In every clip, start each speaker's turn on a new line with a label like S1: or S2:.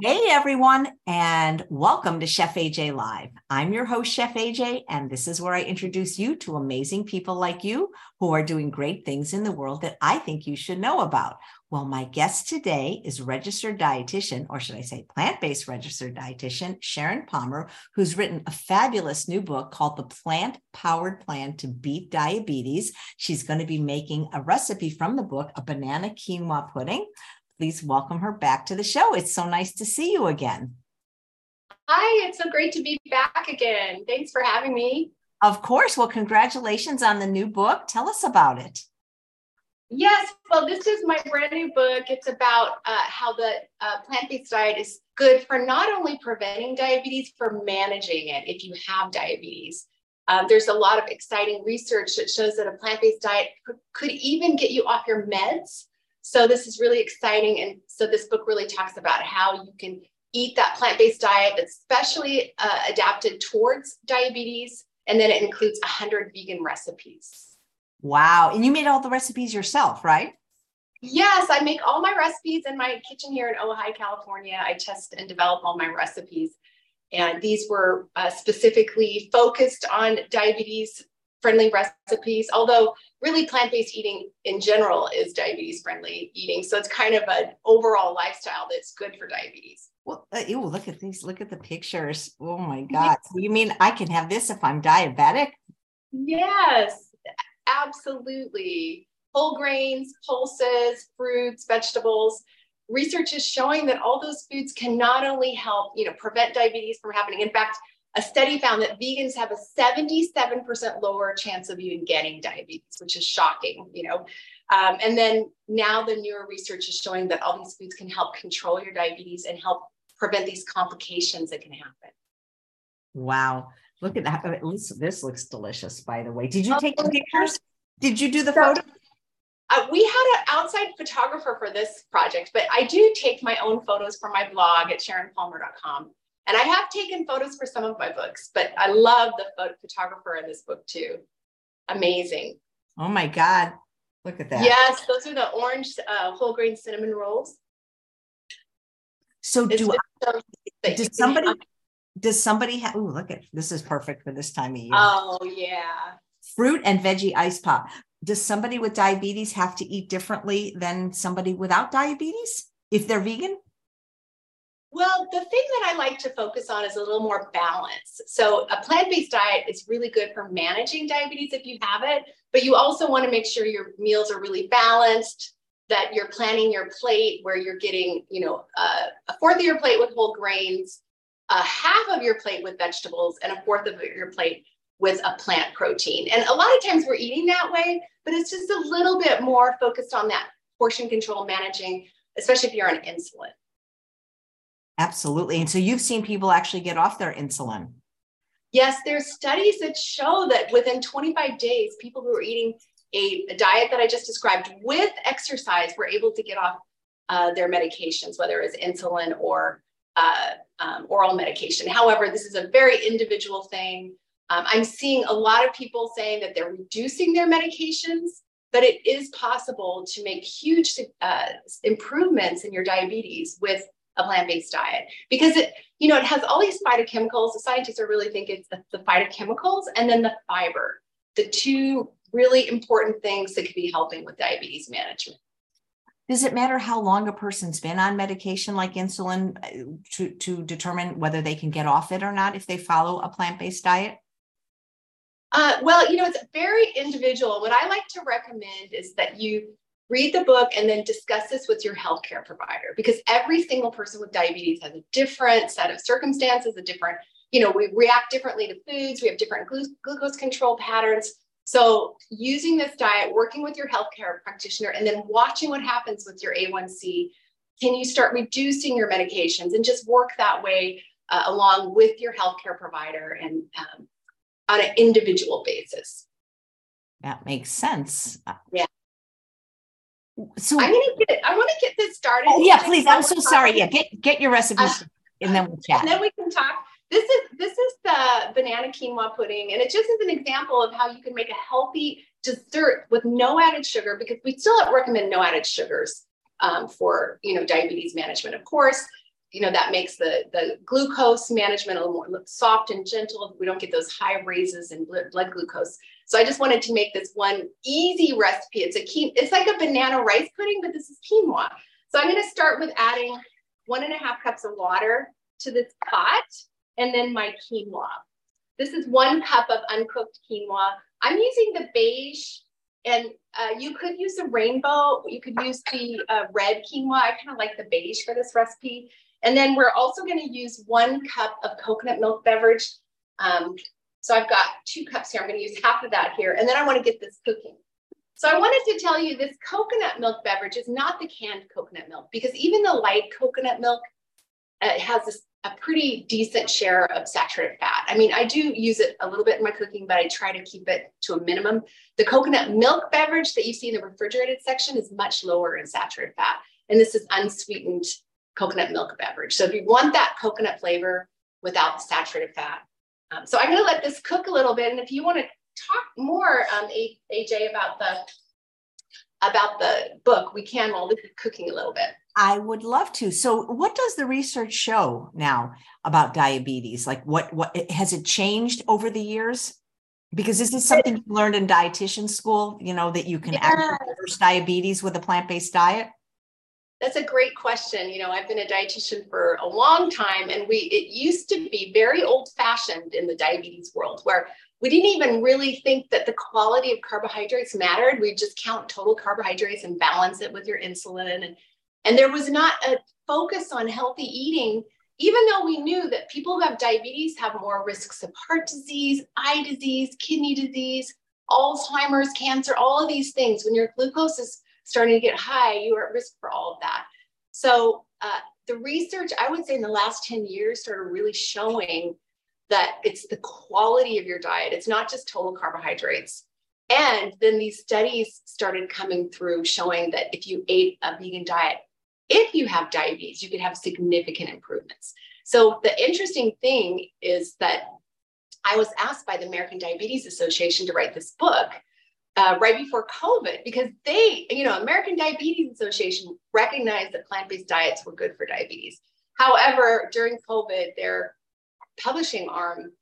S1: Hey everyone, and welcome to Chef AJ Live. I'm your host, Chef AJ, and this is where I introduce you to amazing people like you who are doing great things in the world that I think you should know about. Well, my guest today is registered dietitian, or should I say plant based registered dietitian, Sharon Palmer, who's written a fabulous new book called The Plant Powered Plan to Beat Diabetes. She's going to be making a recipe from the book, a banana quinoa pudding please welcome her back to the show. It's so nice to see you again.
S2: Hi, it's so great to be back again. Thanks for having me.
S1: Of course. Well, congratulations on the new book. Tell us about it.
S2: Yes, well, this is my brand new book. It's about uh, how the uh, plant based diet is good for not only preventing diabetes, for managing it if you have diabetes. Um, there's a lot of exciting research that shows that a plant based diet could, could even get you off your meds so this is really exciting. And so this book really talks about how you can eat that plant-based diet that's specially uh, adapted towards diabetes. And then it includes 100 vegan recipes.
S1: Wow. And you made all the recipes yourself, right?
S2: Yes, I make all my recipes in my kitchen here in Ojai, California. I test and develop all my recipes. And these were uh, specifically focused on diabetes friendly recipes, although really plant-based eating in general is diabetes friendly eating. So it's kind of an overall lifestyle that's good for diabetes.
S1: Well, uh, ew, look at these, look at the pictures. Oh my God. So you mean I can have this if I'm diabetic?
S2: Yes, absolutely. Whole grains, pulses, fruits, vegetables. Research is showing that all those foods can not only help, you know, prevent diabetes from happening. In fact, a study found that vegans have a 77% lower chance of even getting diabetes, which is shocking, you know. Um, and then now the newer research is showing that all these foods can help control your diabetes and help prevent these complications that can happen.
S1: Wow. Look at that. At least this looks delicious, by the way. Did you take the pictures? Did you do the photo?
S2: Uh, we had an outside photographer for this project, but I do take my own photos for my blog at sharonpalmer.com. And I have taken photos for some of my books, but I love the photo- photographer in this book too. Amazing.
S1: Oh my God. Look at that.
S2: Yes, those are the orange uh, whole grain cinnamon rolls.
S1: So do so does somebody have. does somebody have oh look at this is perfect for this time of year.
S2: Oh yeah.
S1: Fruit and veggie ice pop. Does somebody with diabetes have to eat differently than somebody without diabetes if they're vegan?
S2: Well, the thing that I like to focus on is a little more balance. So, a plant based diet is really good for managing diabetes if you have it, but you also want to make sure your meals are really balanced, that you're planning your plate where you're getting, you know, uh, a fourth of your plate with whole grains, a half of your plate with vegetables, and a fourth of your plate with a plant protein. And a lot of times we're eating that way, but it's just a little bit more focused on that portion control managing, especially if you're on insulin.
S1: Absolutely. And so you've seen people actually get off their insulin.
S2: Yes, there's studies that show that within 25 days, people who are eating a, a diet that I just described with exercise were able to get off uh, their medications, whether it's insulin or uh, um, oral medication. However, this is a very individual thing. Um, I'm seeing a lot of people saying that they're reducing their medications, but it is possible to make huge uh, improvements in your diabetes with a plant-based diet because it you know it has all these phytochemicals. The scientists are really thinking it's the, the phytochemicals and then the fiber the two really important things that could be helping with diabetes management.
S1: Does it matter how long a person's been on medication like insulin uh, to, to determine whether they can get off it or not if they follow a plant-based diet?
S2: Uh, well you know it's very individual. What i like to recommend is that you read the book and then discuss this with your healthcare provider because every single person with diabetes has a different set of circumstances, a different, you know, we react differently to foods, we have different glu- glucose control patterns. So, using this diet, working with your healthcare practitioner, and then watching what happens with your A1C, can you start reducing your medications and just work that way uh, along with your healthcare provider and um, on an individual basis?
S1: That makes sense.
S2: Yeah so I'm gonna get I want to get this started.
S1: Oh, yeah, please. I'm so sorry. Yeah, get get your recipes uh, and then we'll chat.
S2: And then we can talk. This is this is the banana quinoa pudding, and it just is an example of how you can make a healthy dessert with no added sugar because we still recommend no added sugars um, for you know diabetes management, of course. you know, that makes the, the glucose management a little more soft and gentle. We don't get those high raises in blood glucose. So I just wanted to make this one easy recipe. It's a key, it's like a banana rice pudding, but this is quinoa. So I'm going to start with adding one and a half cups of water to this pot and then my quinoa. This is one cup of uncooked quinoa. I'm using the beige and uh, you could use the rainbow. You could use the uh, red quinoa. I kind of like the beige for this recipe. And then we're also going to use one cup of coconut milk beverage. Um, so I've got two cups here. I'm going to use half of that here. And then I want to get this cooking. So I wanted to tell you this coconut milk beverage is not the canned coconut milk because even the light coconut milk uh, has this, a pretty decent share of saturated fat. I mean, I do use it a little bit in my cooking, but I try to keep it to a minimum. The coconut milk beverage that you see in the refrigerated section is much lower in saturated fat. And this is unsweetened coconut milk beverage. So if you want that coconut flavor without the saturated fat. Um, so I'm going to let this cook a little bit. And if you want to talk more, um, AJ, about the about the book, we can while this is cooking a little bit.
S1: I would love to. So, what does the research show now about diabetes? Like, what what has it changed over the years? Because this is something you learned in dietitian school. You know that you can actually reverse diabetes with a plant based diet.
S2: That's a great question. You know, I've been a dietitian for a long time, and we it used to be very old fashioned in the diabetes world where we didn't even really think that the quality of carbohydrates mattered. We just count total carbohydrates and balance it with your insulin. And, and there was not a focus on healthy eating, even though we knew that people who have diabetes have more risks of heart disease, eye disease, kidney disease, Alzheimer's, cancer, all of these things. When your glucose is starting to get high, you are at risk for all of that. So uh, the research, I would say in the last 10 years, started really showing that it's the quality of your diet. It's not just total carbohydrates. And then these studies started coming through showing that if you ate a vegan diet, if you have diabetes, you could have significant improvements. So the interesting thing is that I was asked by the American Diabetes Association to write this book uh, right before COVID because they, you know, American Diabetes Association recognized that plant-based diets were good for diabetes. However, during COVID, their publishing arm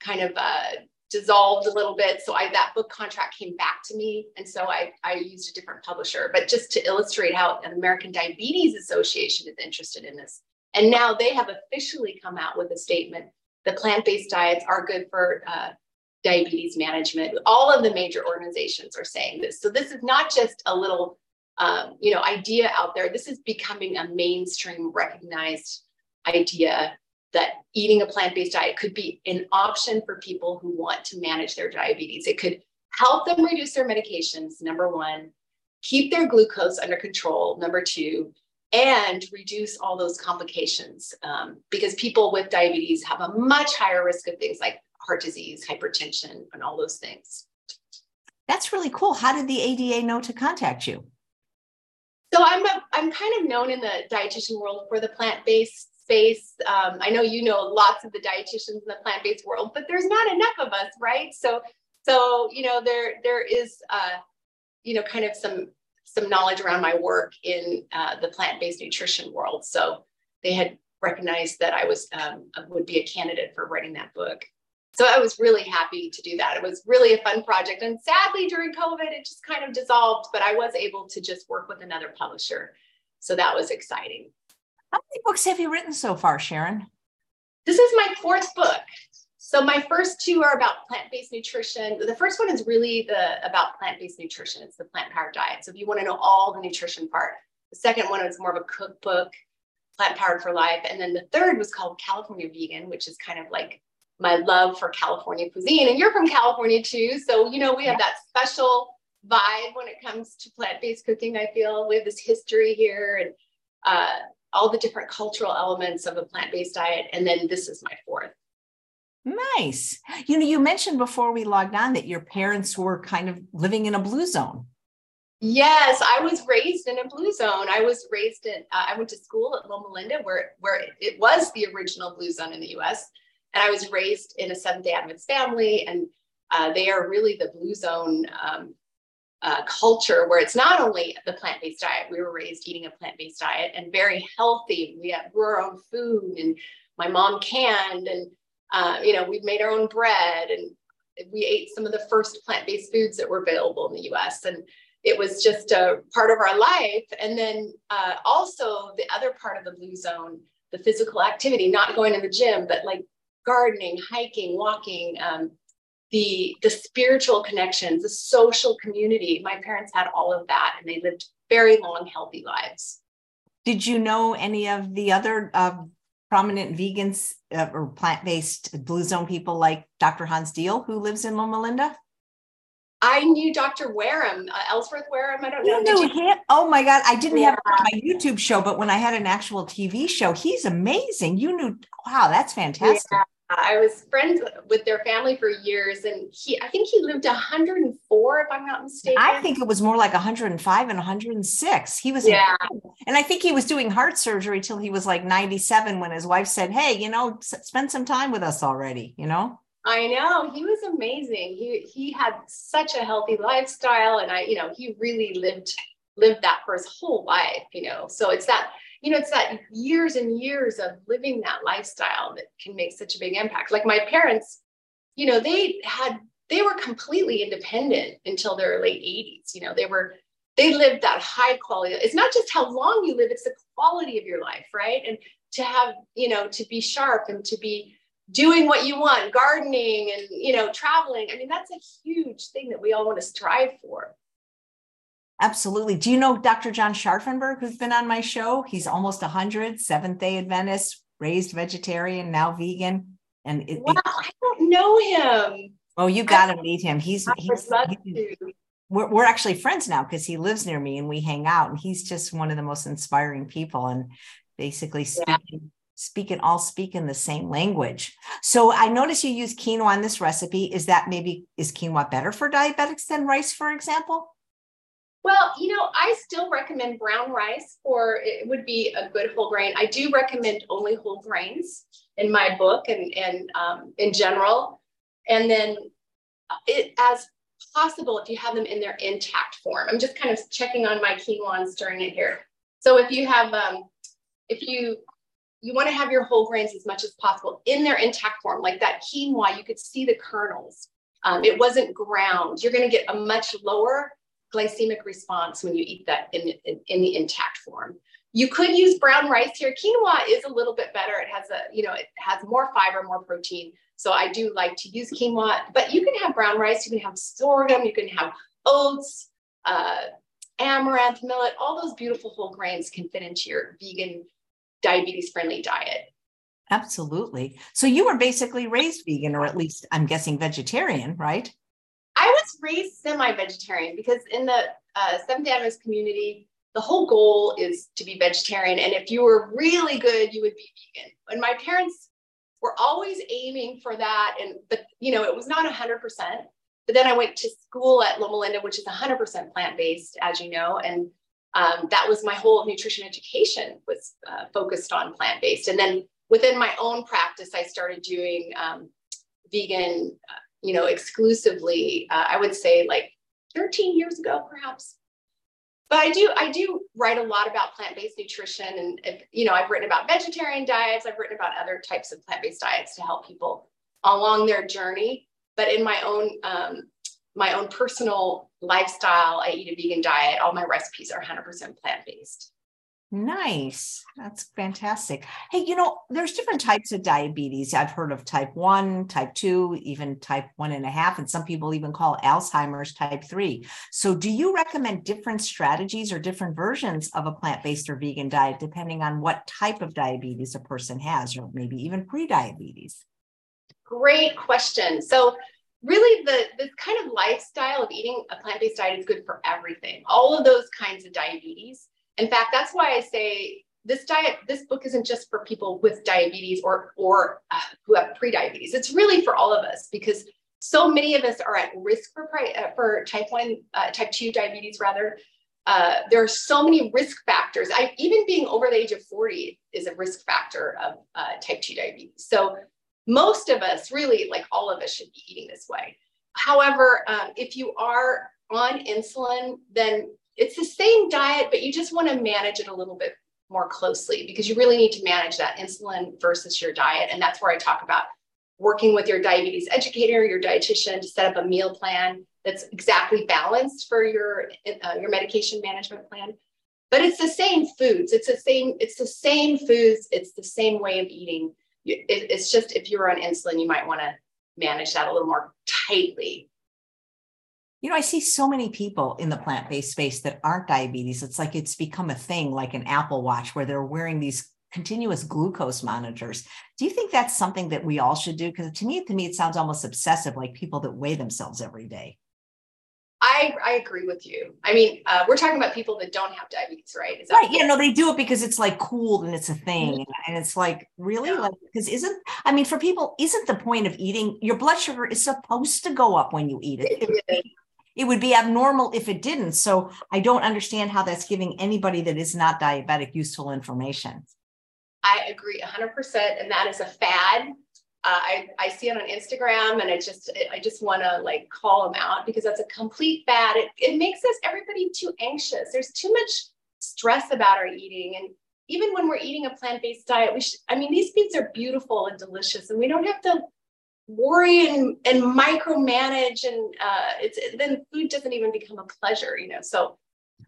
S2: kind of uh, dissolved a little bit. So I that book contract came back to me, and so I I used a different publisher. But just to illustrate how an American Diabetes Association is interested in this, and now they have officially come out with a statement that plant-based diets are good for uh, diabetes management. All of the major organizations are saying this. So this is not just a little, um, you know, idea out there. This is becoming a mainstream recognized idea that eating a plant-based diet could be an option for people who want to manage their diabetes. It could help them reduce their medications, number one, keep their glucose under control, number two, and reduce all those complications um, because people with diabetes have a much higher risk of things like heart disease, hypertension, and all those things.
S1: That's really cool. How did the ADA know to contact you?
S2: So I'm a, I'm kind of known in the dietitian world for the plant-based space. Um, I know you know lots of the dietitians in the plant-based world, but there's not enough of us, right? So so you know there there is uh, you know kind of some some knowledge around my work in uh, the plant-based nutrition world. So they had recognized that I was um, would be a candidate for writing that book so I was really happy to do that. It was really a fun project. And sadly, during COVID, it just kind of dissolved, but I was able to just work with another publisher. So that was exciting.
S1: How many books have you written so far, Sharon?
S2: This is my fourth book. So my first two are about plant-based nutrition. The first one is really the about plant-based nutrition. It's the plant-powered diet. So if you want to know all the nutrition part, the second one is more of a cookbook, plant powered for life. And then the third was called California Vegan, which is kind of like my love for California cuisine. And you're from California too. So, you know, we have that special vibe when it comes to plant based cooking. I feel we have this history here and uh, all the different cultural elements of a plant based diet. And then this is my fourth.
S1: Nice. You know, you mentioned before we logged on that your parents were kind of living in a blue zone.
S2: Yes, I was raised in a blue zone. I was raised in. Uh, I went to school at Loma Linda, where where it was the original blue zone in the U.S. And I was raised in a Seventh day Adventist family, and uh, they are really the blue zone um, uh, culture where it's not only the plant-based diet. We were raised eating a plant-based diet and very healthy. We had grew our own food, and my mom canned, and uh, you know we made our own bread, and we ate some of the first plant-based foods that were available in the U.S. and it was just a part of our life. And then uh, also the other part of the blue zone, the physical activity, not going to the gym, but like gardening, hiking, walking, um, the the spiritual connections, the social community. My parents had all of that, and they lived very long, healthy lives.
S1: Did you know any of the other uh, prominent vegans uh, or plant based blue zone people like Dr. Hans Diehl, who lives in Loma Linda?
S2: I knew Dr. Wareham, uh, Ellsworth Wareham. I don't know.
S1: You knew him? Oh my God. I didn't yeah. have my YouTube show, but when I had an actual TV show, he's amazing. You knew, wow, that's fantastic. Yeah.
S2: I was friends with their family for years, and he, I think he lived 104, if I'm not mistaken.
S1: I think it was more like 105 and 106. He was,
S2: yeah.
S1: And I think he was doing heart surgery till he was like 97 when his wife said, Hey, you know, spend some time with us already, you know?
S2: I know he was amazing. He he had such a healthy lifestyle, and I, you know, he really lived lived that for his whole life. You know, so it's that you know it's that years and years of living that lifestyle that can make such a big impact. Like my parents, you know, they had they were completely independent until their late 80s. You know, they were they lived that high quality. It's not just how long you live; it's the quality of your life, right? And to have you know to be sharp and to be doing what you want, gardening and you know, traveling. I mean, that's a huge thing that we all want to strive for.
S1: Absolutely. Do you know Dr. John Scharffenberg, who's been on my show? He's almost 100, Seventh day Adventist, raised vegetarian, now vegan. And
S2: it, wow, it, I don't know him.
S1: Oh, you got to meet him. He's, he's, he's we're, we're actually friends now because he lives near me and we hang out. And he's just one of the most inspiring people and basically speaking yeah speaking all speaking the same language. So I notice you use quinoa in this recipe. Is that maybe is quinoa better for diabetics than rice, for example?
S2: Well, you know, I still recommend brown rice, or it would be a good whole grain. I do recommend only whole grains in my book and and um, in general, and then it as possible if you have them in their intact form. I'm just kind of checking on my quinoa and stirring it here. So if you have um, if you you want to have your whole grains as much as possible in their intact form, like that quinoa, you could see the kernels. Um, it wasn't ground. You're going to get a much lower glycemic response when you eat that in, in, in, the intact form. You could use brown rice here. Quinoa is a little bit better. It has a, you know, it has more fiber, more protein. So I do like to use quinoa, but you can have brown rice, you can have sorghum, you can have oats, uh, amaranth, millet, all those beautiful whole grains can fit into your vegan diabetes friendly diet.
S1: Absolutely. So you were basically raised vegan, or at least I'm guessing vegetarian, right?
S2: Was raised semi vegetarian because in the uh, Seventh Adventist community, the whole goal is to be vegetarian. And if you were really good, you would be vegan. And my parents were always aiming for that. And, but, you know, it was not 100%. But then I went to school at Loma Linda, which is 100% plant based, as you know. And um, that was my whole nutrition education was uh, focused on plant-based and then within my own practice i started doing um, vegan uh, you know exclusively uh, i would say like 13 years ago perhaps but i do i do write a lot about plant-based nutrition and, and you know i've written about vegetarian diets i've written about other types of plant-based diets to help people along their journey but in my own um, my own personal lifestyle, I eat a vegan diet. All my recipes are 100% plant based.
S1: Nice. That's fantastic. Hey, you know, there's different types of diabetes. I've heard of type one, type two, even type one and a half, and some people even call Alzheimer's type three. So, do you recommend different strategies or different versions of a plant based or vegan diet depending on what type of diabetes a person has, or maybe even pre diabetes?
S2: Great question. So, really the this kind of lifestyle of eating a plant-based diet is good for everything all of those kinds of diabetes in fact that's why i say this diet this book isn't just for people with diabetes or or uh, who have pre-diabetes. It's really for all of us because so many of us are at risk for uh, for type 1 uh, type 2 diabetes rather. Uh, there are so many risk factors. I, even being over the age of 40 is a risk factor of uh, type 2 diabetes. So most of us really like all of us should be eating this way. However um, if you are on insulin, then it's the same diet, but you just want to manage it a little bit more closely because you really need to manage that insulin versus your diet. And that's where I talk about working with your diabetes educator, your dietitian to set up a meal plan that's exactly balanced for your uh, your medication management plan. But it's the same foods. It's the same. It's the same foods. It's the same way of eating. It, it's just if you're on insulin, you might want to manage that a little more tightly
S1: you know, I see so many people in the plant based space that aren't diabetes. It's like it's become a thing, like an Apple Watch, where they're wearing these continuous glucose monitors. Do you think that's something that we all should do? Because to me, to me, it sounds almost obsessive, like people that weigh themselves every day.
S2: I, I agree with you. I mean, uh, we're talking about people that don't have diabetes, right?
S1: right. Yeah. No, they do it because it's like cool and it's a thing. Mm-hmm. And it's like, really? Yeah. Like, because isn't, I mean, for people, isn't the point of eating, your blood sugar is supposed to go up when you eat it. it it would be abnormal if it didn't. So I don't understand how that's giving anybody that is not diabetic useful information.
S2: I agree 100%. And that is a fad. Uh, I, I see it on Instagram and I just I just want to like call them out because that's a complete fad. It, it makes us everybody too anxious. There's too much stress about our eating. And even when we're eating a plant-based diet, we should, I mean, these foods are beautiful and delicious and we don't have to worry and, and micromanage and uh, it's then food doesn't even become a pleasure you know so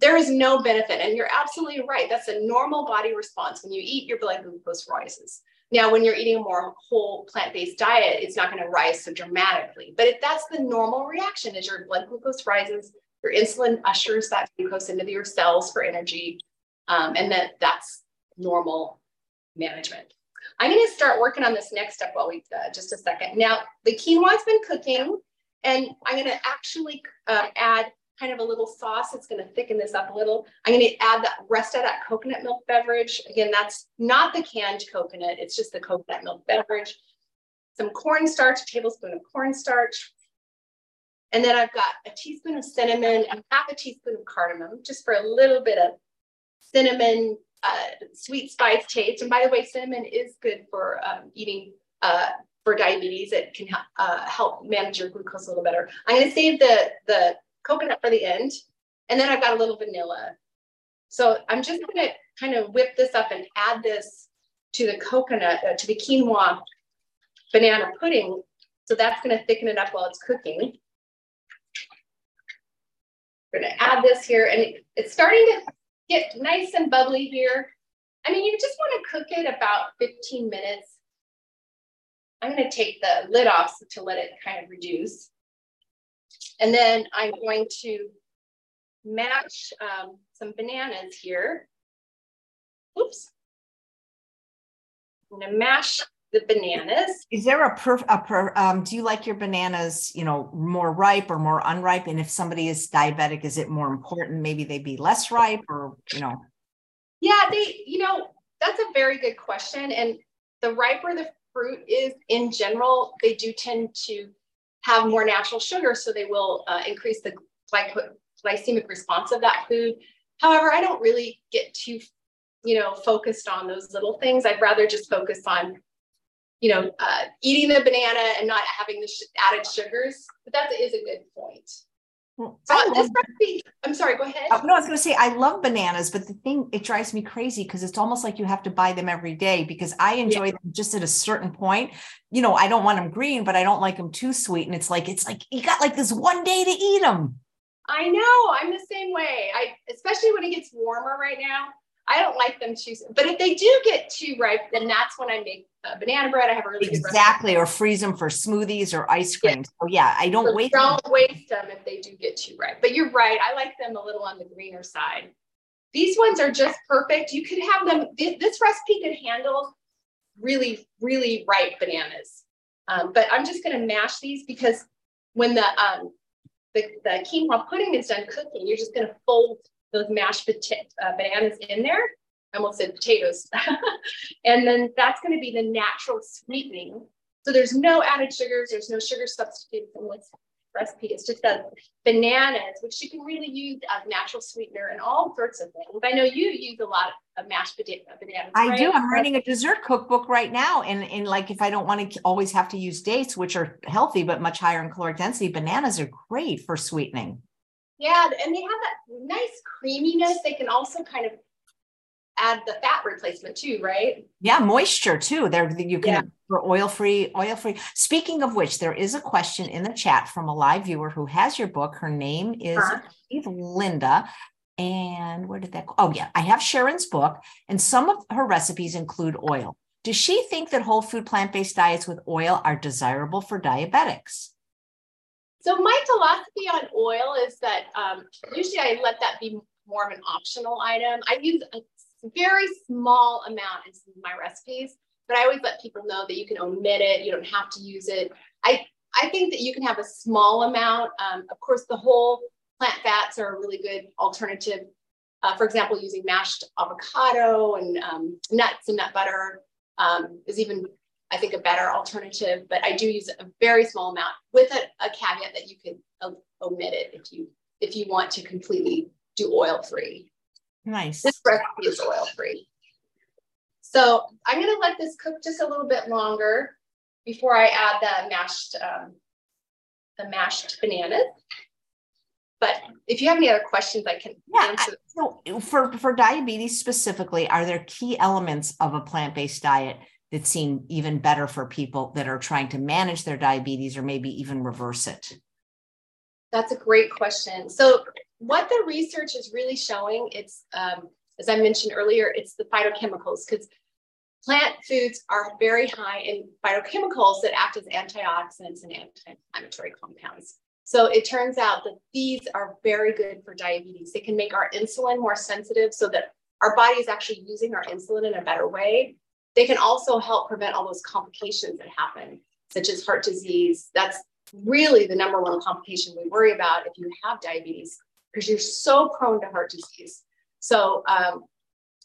S2: there is no benefit. And you're absolutely right. That's a normal body response. When you eat your blood glucose rises. Now when you're eating a more whole plant-based diet it's not going to rise so dramatically. But if that's the normal reaction as your blood glucose rises your insulin ushers that glucose into your cells for energy um, and that that's normal management I'm going to start working on this next step while we uh, just a second. Now, the quinoa's been cooking, and I'm going to actually uh, add kind of a little sauce. It's going to thicken this up a little. I'm going to add the rest of that coconut milk beverage. Again, that's not the canned coconut. It's just the coconut milk beverage. Some cornstarch, a tablespoon of cornstarch. And then I've got a teaspoon of cinnamon and half a teaspoon of cardamom, just for a little bit of cinnamon uh, sweet spice taste. And by the way, cinnamon is good for um, eating uh, for diabetes. It can uh, help manage your glucose a little better. I'm going to save the, the coconut for the end. And then I've got a little vanilla. So I'm just going to kind of whip this up and add this to the coconut, uh, to the quinoa banana pudding. So that's going to thicken it up while it's cooking. We're going to add this here and it's starting to get nice and bubbly here. I mean, you just want to cook it about 15 minutes. I'm going to take the lid off to let it kind of reduce. And then I'm going to mash um, some bananas here. Oops. I'm going to mash the bananas.
S1: Is there a per, a per um, do you like your bananas, you know, more ripe or more unripe? And if somebody is diabetic, is it more important? Maybe they be less ripe or, you know?
S2: Yeah, they, you know, that's a very good question. And the riper the fruit is in general, they do tend to have more natural sugar. So they will uh, increase the glycemic response of that food. However, I don't really get too, you know, focused on those little things. I'd rather just focus on you know, uh, eating the banana and not having the sh- added sugars. But that is a good point. Well, so I this recipe, I'm sorry, go ahead.
S1: Uh, no, I was going to say I love bananas, but the thing it drives me crazy because it's almost like you have to buy them every day because I enjoy yeah. them just at a certain point. You know, I don't want them green, but I don't like them too sweet, and it's like it's like you got like this one day to eat them.
S2: I know. I'm the same way. I especially when it gets warmer right now. I don't like them too. But if they do get too ripe, then that's when I make uh, banana bread. I have a really
S1: exactly, or freeze them for smoothies or ice cream. Yeah. So yeah, I don't so waste.
S2: Don't them. waste them if they do get too ripe. But you're right. I like them a little on the greener side. These ones are just perfect. You could have them. This recipe could handle really, really ripe bananas. Um, but I'm just going to mash these because when the um, the, the quinoa pudding is done cooking, you're just going to fold those mashed pota- uh, bananas in there. I almost said potatoes. and then that's going to be the natural sweetening. So there's no added sugars, there's no sugar substitute in this recipe. It's just the bananas, which you can really use as natural sweetener and all sorts of things. I know you use a lot of mashed potato, bananas.
S1: I right? do. I'm writing a dessert cookbook right now. And, and like if I don't want to always have to use dates, which are healthy but much higher in caloric density, bananas are great for sweetening.
S2: Yeah, and they have that nice creaminess. They can also kind of add the fat replacement too, right?
S1: Yeah, moisture too. There you can yeah. for oil free, oil free. Speaking of which, there is a question in the chat from a live viewer who has your book. Her name is huh? Linda. And where did that go? Oh, yeah, I have Sharon's book, and some of her recipes include oil. Does she think that whole food plant based diets with oil are desirable for diabetics?
S2: So, my philosophy on oil is that um, usually I let that be more of an optional item. I use a very small amount in some of my recipes, but I always let people know that you can omit it. You don't have to use it. I, I think that you can have a small amount. Um, of course, the whole plant fats are a really good alternative. Uh, for example, using mashed avocado and um, nuts and nut butter um, is even, I think, a better alternative. But I do use a very small amount with a, a caveat that you can uh, omit it if you if you want to completely do oil free.
S1: Nice.
S2: This recipe is oil free. So I'm going to let this cook just a little bit longer before I add the mashed um, the mashed bananas. But if you have any other questions, I can yeah, answer.
S1: So for, for diabetes specifically, are there key elements of a plant-based diet that seem even better for people that are trying to manage their diabetes or maybe even reverse it?
S2: That's a great question. So what the research is really showing, it's um, as I mentioned earlier, it's the phytochemicals because plant foods are very high in phytochemicals that act as antioxidants and anti-inflammatory compounds. So it turns out that these are very good for diabetes. They can make our insulin more sensitive so that our body is actually using our insulin in a better way. They can also help prevent all those complications that happen, such as heart disease. That's really the number one complication we worry about if you have diabetes, because you're so prone to heart disease. So um,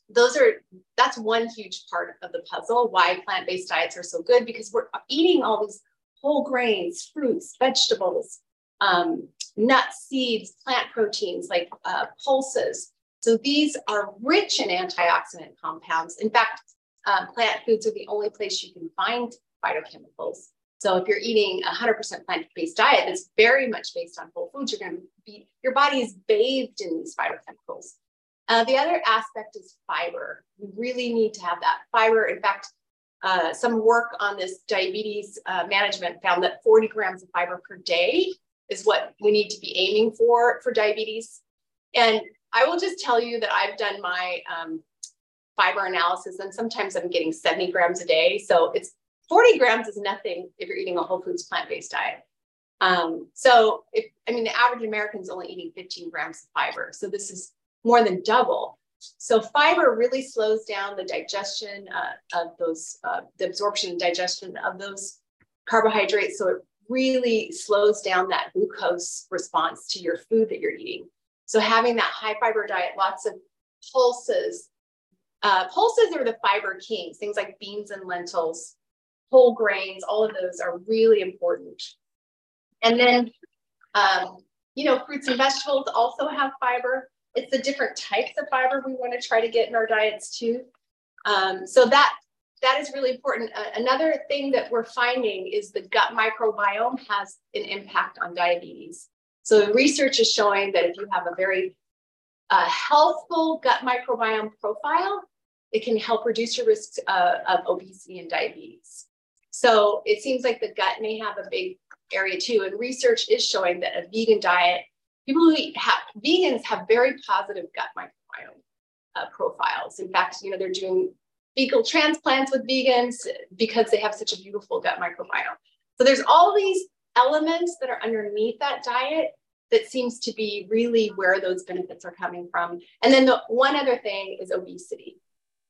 S2: those are that's one huge part of the puzzle why plant-based diets are so good because we're eating all these whole grains fruits vegetables um, nuts, seeds, plant proteins like uh, pulses. So these are rich in antioxidant compounds. In fact, uh, plant foods are the only place you can find phytochemicals. So if you're eating a 100% plant-based diet that's very much based on whole foods, you're going to be your body is bathed in these phytochemicals. Uh, the other aspect is fiber. You really need to have that fiber. In fact, uh, some work on this diabetes uh, management found that 40 grams of fiber per day is what we need to be aiming for for diabetes. And I will just tell you that I've done my um, fiber analysis, and sometimes I'm getting 70 grams a day. So it's 40 grams is nothing if you're eating a whole foods plant based diet. Um, so if I mean the average American is only eating 15 grams of fiber, so this is more than double. So fiber really slows down the digestion uh, of those, uh, the absorption and digestion of those carbohydrates. So it really slows down that glucose response to your food that you're eating. So having that high fiber diet, lots of pulses. Uh, pulses are the fiber kings, things like beans and lentils, whole grains, all of those are really important. And then, um, you know, fruits and vegetables also have fiber. It's the different types of fiber we want to try to get in our diets too. Um, so that that is really important. Uh, another thing that we're finding is the gut microbiome has an impact on diabetes. So research is showing that if you have a very uh, healthful gut microbiome profile, it can help reduce your risk uh, of obesity and diabetes. So it seems like the gut may have a big area too. And research is showing that a vegan diet, people who eat have, vegans have very positive gut microbiome uh, profiles. In fact, you know, they're doing fecal transplants with vegans because they have such a beautiful gut microbiome. So there's all these elements that are underneath that diet that seems to be really where those benefits are coming from. And then the one other thing is obesity.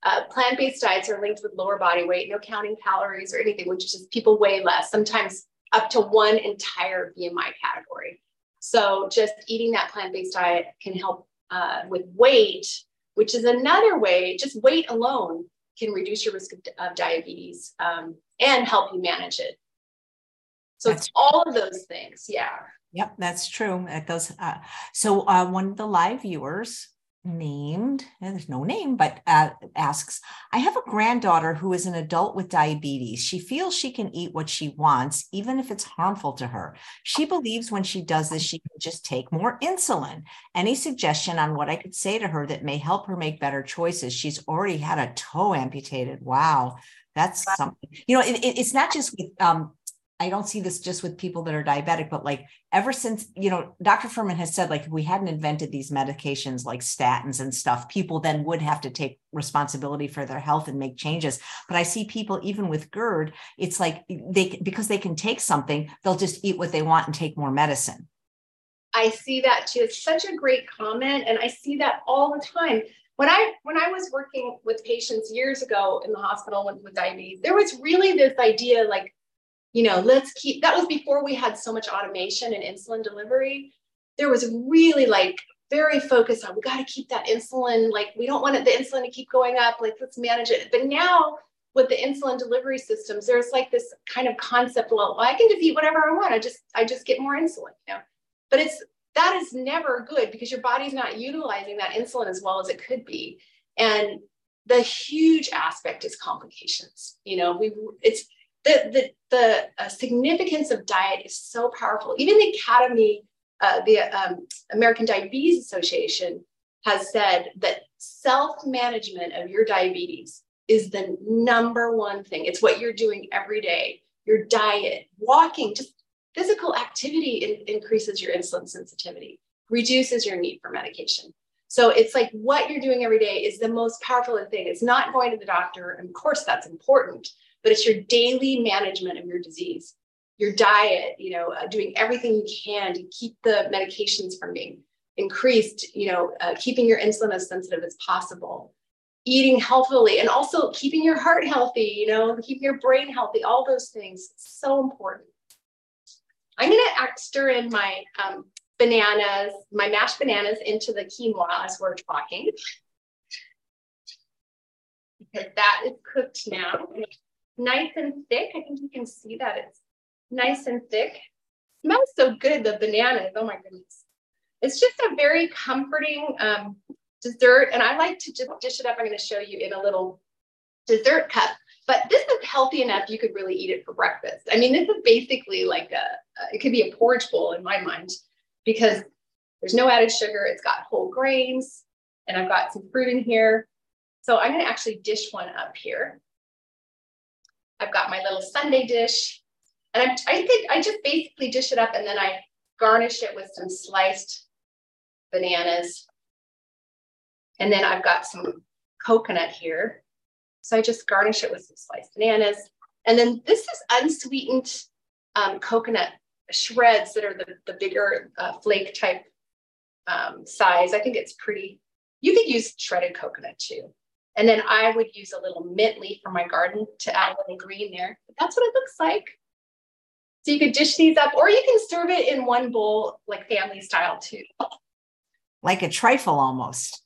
S2: Uh, plant-based diets are linked with lower body weight, no counting calories or anything, which is just people weigh less, sometimes up to one entire BMI category. So just eating that plant-based diet can help uh, with weight, which is another way, just weight alone can reduce your risk of, of diabetes um, and help you manage it. So that's it's all of those things. Yeah.
S1: Yep, that's true. It does. Uh, so uh, one of the live viewers named, there's no name, but uh, asks I have a granddaughter who is an adult with diabetes. She feels she can eat what she wants, even if it's harmful to her. She believes when she does this, she can just take more insulin. Any suggestion on what I could say to her that may help her make better choices? She's already had a toe amputated. Wow. That's something, you know, it, it, it's not just with um, I don't see this just with people that are diabetic, but like ever since, you know, Dr. Fuhrman has said, like, if we hadn't invented these medications like statins and stuff, people then would have to take responsibility for their health and make changes. But I see people, even with GERD, it's like they, because they can take something, they'll just eat what they want and take more medicine.
S2: I see that too. It's such a great comment. And I see that all the time. When I when I was working with patients years ago in the hospital with, with diabetes, there was really this idea like you know, let's keep that was before we had so much automation and insulin delivery. There was really like very focused on we got to keep that insulin, like we don't want it, the insulin to keep going up, like let's manage it. But now with the insulin delivery systems, there's like this kind of concept, well, I can defeat whatever I want. I just I just get more insulin, you know. But it's that is never good because your body's not utilizing that insulin as well as it could be. And the huge aspect is complications. You know, we it's the, the, the uh, significance of diet is so powerful. Even the Academy, uh, the um, American Diabetes Association, has said that self management of your diabetes is the number one thing. It's what you're doing every day. Your diet, walking, just physical activity in, increases your insulin sensitivity, reduces your need for medication. So it's like what you're doing every day is the most powerful thing. It's not going to the doctor. And of course, that's important, but it's your daily management of your disease, your diet, you know, uh, doing everything you can to keep the medications from being increased, you know, uh, keeping your insulin as sensitive as possible, eating healthily, and also keeping your heart healthy, you know, keeping your brain healthy, all those things, so important. I'm going to stir in my um, bananas, my mashed bananas into the quinoa as we're talking. Because that is cooked now nice and thick. I think you can see that it's nice and thick. smells so good, the bananas. Oh my goodness. It's just a very comforting um, dessert. And I like to just dish it up. I'm going to show you in a little dessert cup. But this is healthy enough you could really eat it for breakfast. I mean, this is basically like a, it could be a porridge bowl in my mind because there's no added sugar. It's got whole grains and I've got some fruit in here. So I'm going to actually dish one up here. I've got my little sundae dish. And I'm, I think I just basically dish it up and then I garnish it with some sliced bananas. And then I've got some coconut here. So I just garnish it with some sliced bananas. And then this is unsweetened um, coconut shreds that are the, the bigger uh, flake type um, size. I think it's pretty, you could use shredded coconut too. And then I would use a little mint leaf from my garden to add a little green there. But that's what it looks like. So you could dish these up, or you can serve it in one bowl, like family style too.
S1: Like a trifle almost.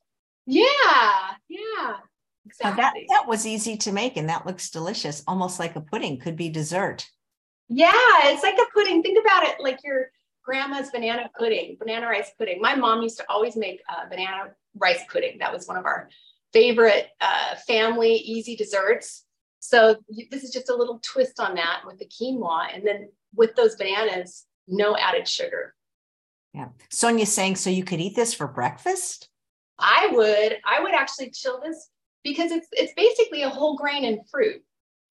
S2: Yeah, yeah.
S1: Exactly. that, that was easy to make and that looks delicious, almost like a pudding, could be dessert.
S2: Yeah, it's like a pudding. Think about it like your grandma's banana pudding, banana rice pudding. My mom used to always make uh, banana rice pudding. That was one of our favorite uh, family easy desserts. So this is just a little twist on that with the quinoa. And then with those bananas, no added sugar.
S1: Yeah. Sonia's saying, so you could eat this for breakfast?
S2: I would. I would actually chill this because it's it's basically a whole grain and fruit.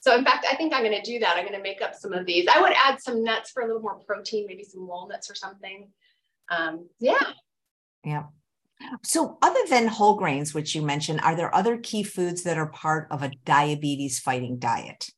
S2: So in fact, I think I'm going to do that. I'm going to make up some of these. I would add some nuts for a little more protein, maybe some walnuts or something. Um, yeah.
S1: Yeah. So, other than whole grains, which you mentioned, are there other key foods that are part of a diabetes fighting diet?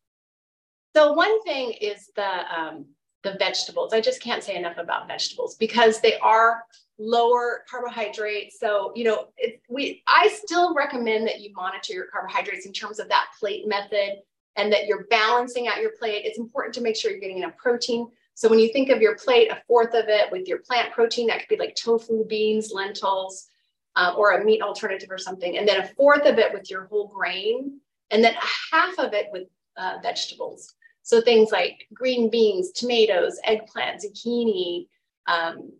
S2: So, one thing is the um, the vegetables. I just can't say enough about vegetables because they are lower carbohydrates. So, you know, it, we I still recommend that you monitor your carbohydrates in terms of that plate method and that you're balancing out your plate. It's important to make sure you're getting enough protein. So when you think of your plate, a fourth of it with your plant protein, that could be like tofu, beans, lentils, uh, or a meat alternative or something. And then a fourth of it with your whole grain, and then a half of it with uh, vegetables. So things like green beans, tomatoes, eggplant, zucchini, um,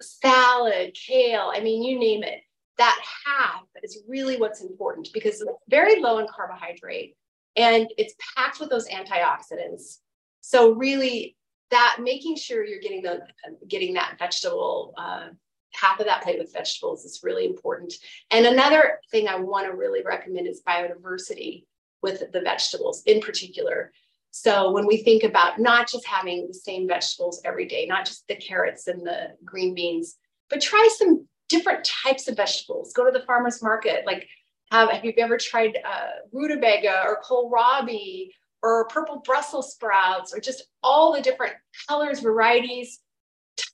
S2: salad, kale, I mean, you name it. that half is really what's important because it's very low in carbohydrate and it's packed with those antioxidants. So really that making sure you're getting the getting that vegetable uh, half of that plate with vegetables is really important. And another thing I want to really recommend is biodiversity with the vegetables in particular. So when we think about not just having the same vegetables every day, not just the carrots and the green beans, but try some different types of vegetables. Go to the farmer's market. Like, have, have you ever tried uh, rutabaga or kohlrabi or purple Brussels sprouts or just all the different colors, varieties,